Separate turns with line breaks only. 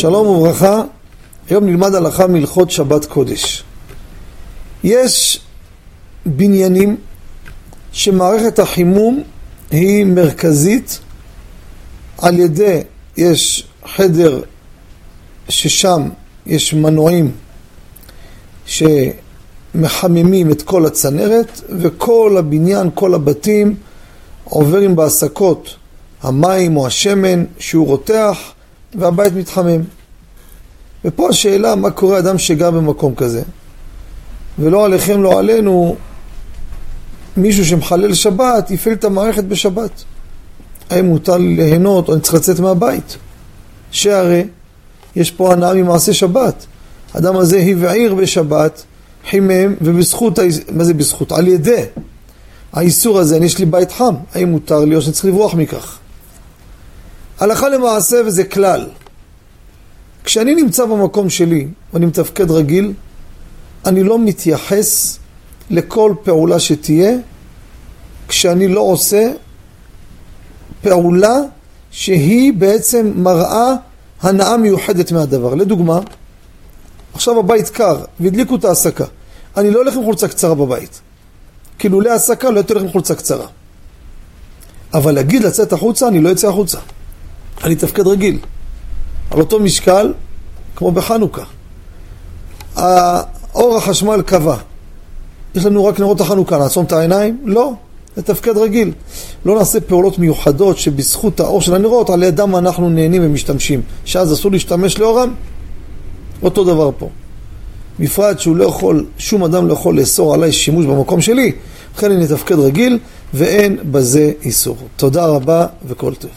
שלום וברכה, היום נלמד הלכה מהלכות שבת קודש. יש בניינים שמערכת החימום היא מרכזית. על ידי, יש חדר ששם יש מנועים שמחממים את כל הצנרת וכל הבניין, כל הבתים עוברים בהסקות המים או השמן שהוא רותח והבית מתחמם. ופה השאלה מה קורה אדם שגר במקום כזה ולא עליכם לא עלינו מישהו שמחלל שבת יפעיל את המערכת בשבת האם מותר ליהנות או אני צריך לצאת מהבית שהרי יש פה הנאה ממעשה שבת האדם הזה הבעיר בשבת חימם ובזכות, מה זה בזכות? על ידי האיסור הזה, אני יש לי בית חם, האם מותר לי או שאני צריך לברוח מכך? הלכה למעשה וזה כלל. כשאני נמצא במקום שלי ואני מתפקד רגיל, אני לא מתייחס לכל פעולה שתהיה כשאני לא עושה פעולה שהיא בעצם מראה הנאה מיוחדת מהדבר. לדוגמה, עכשיו הבית קר והדליקו את ההסקה. אני לא הולך עם חולצה קצרה בבית. כי לולא הסקה לא הייתי הולך עם חולצה קצרה. אבל להגיד לצאת החוצה, אני לא אצא החוצה. אני תפקד רגיל. על אותו משקל, כמו בחנוכה. האור החשמל קבע. יש לנו רק נרות החנוכה, נעצום את העיניים? לא, זה תפקד רגיל. לא נעשה פעולות מיוחדות שבזכות האור של הנרות, על ידם אנחנו נהנים ומשתמשים. שאז אסור להשתמש לאורם? אותו דבר פה. בפרט שהוא לא יכול, שום אדם לא יכול לאסור עליי שימוש במקום שלי, לכן אני אתפקד רגיל ואין בזה איסור. תודה רבה וכל טוב.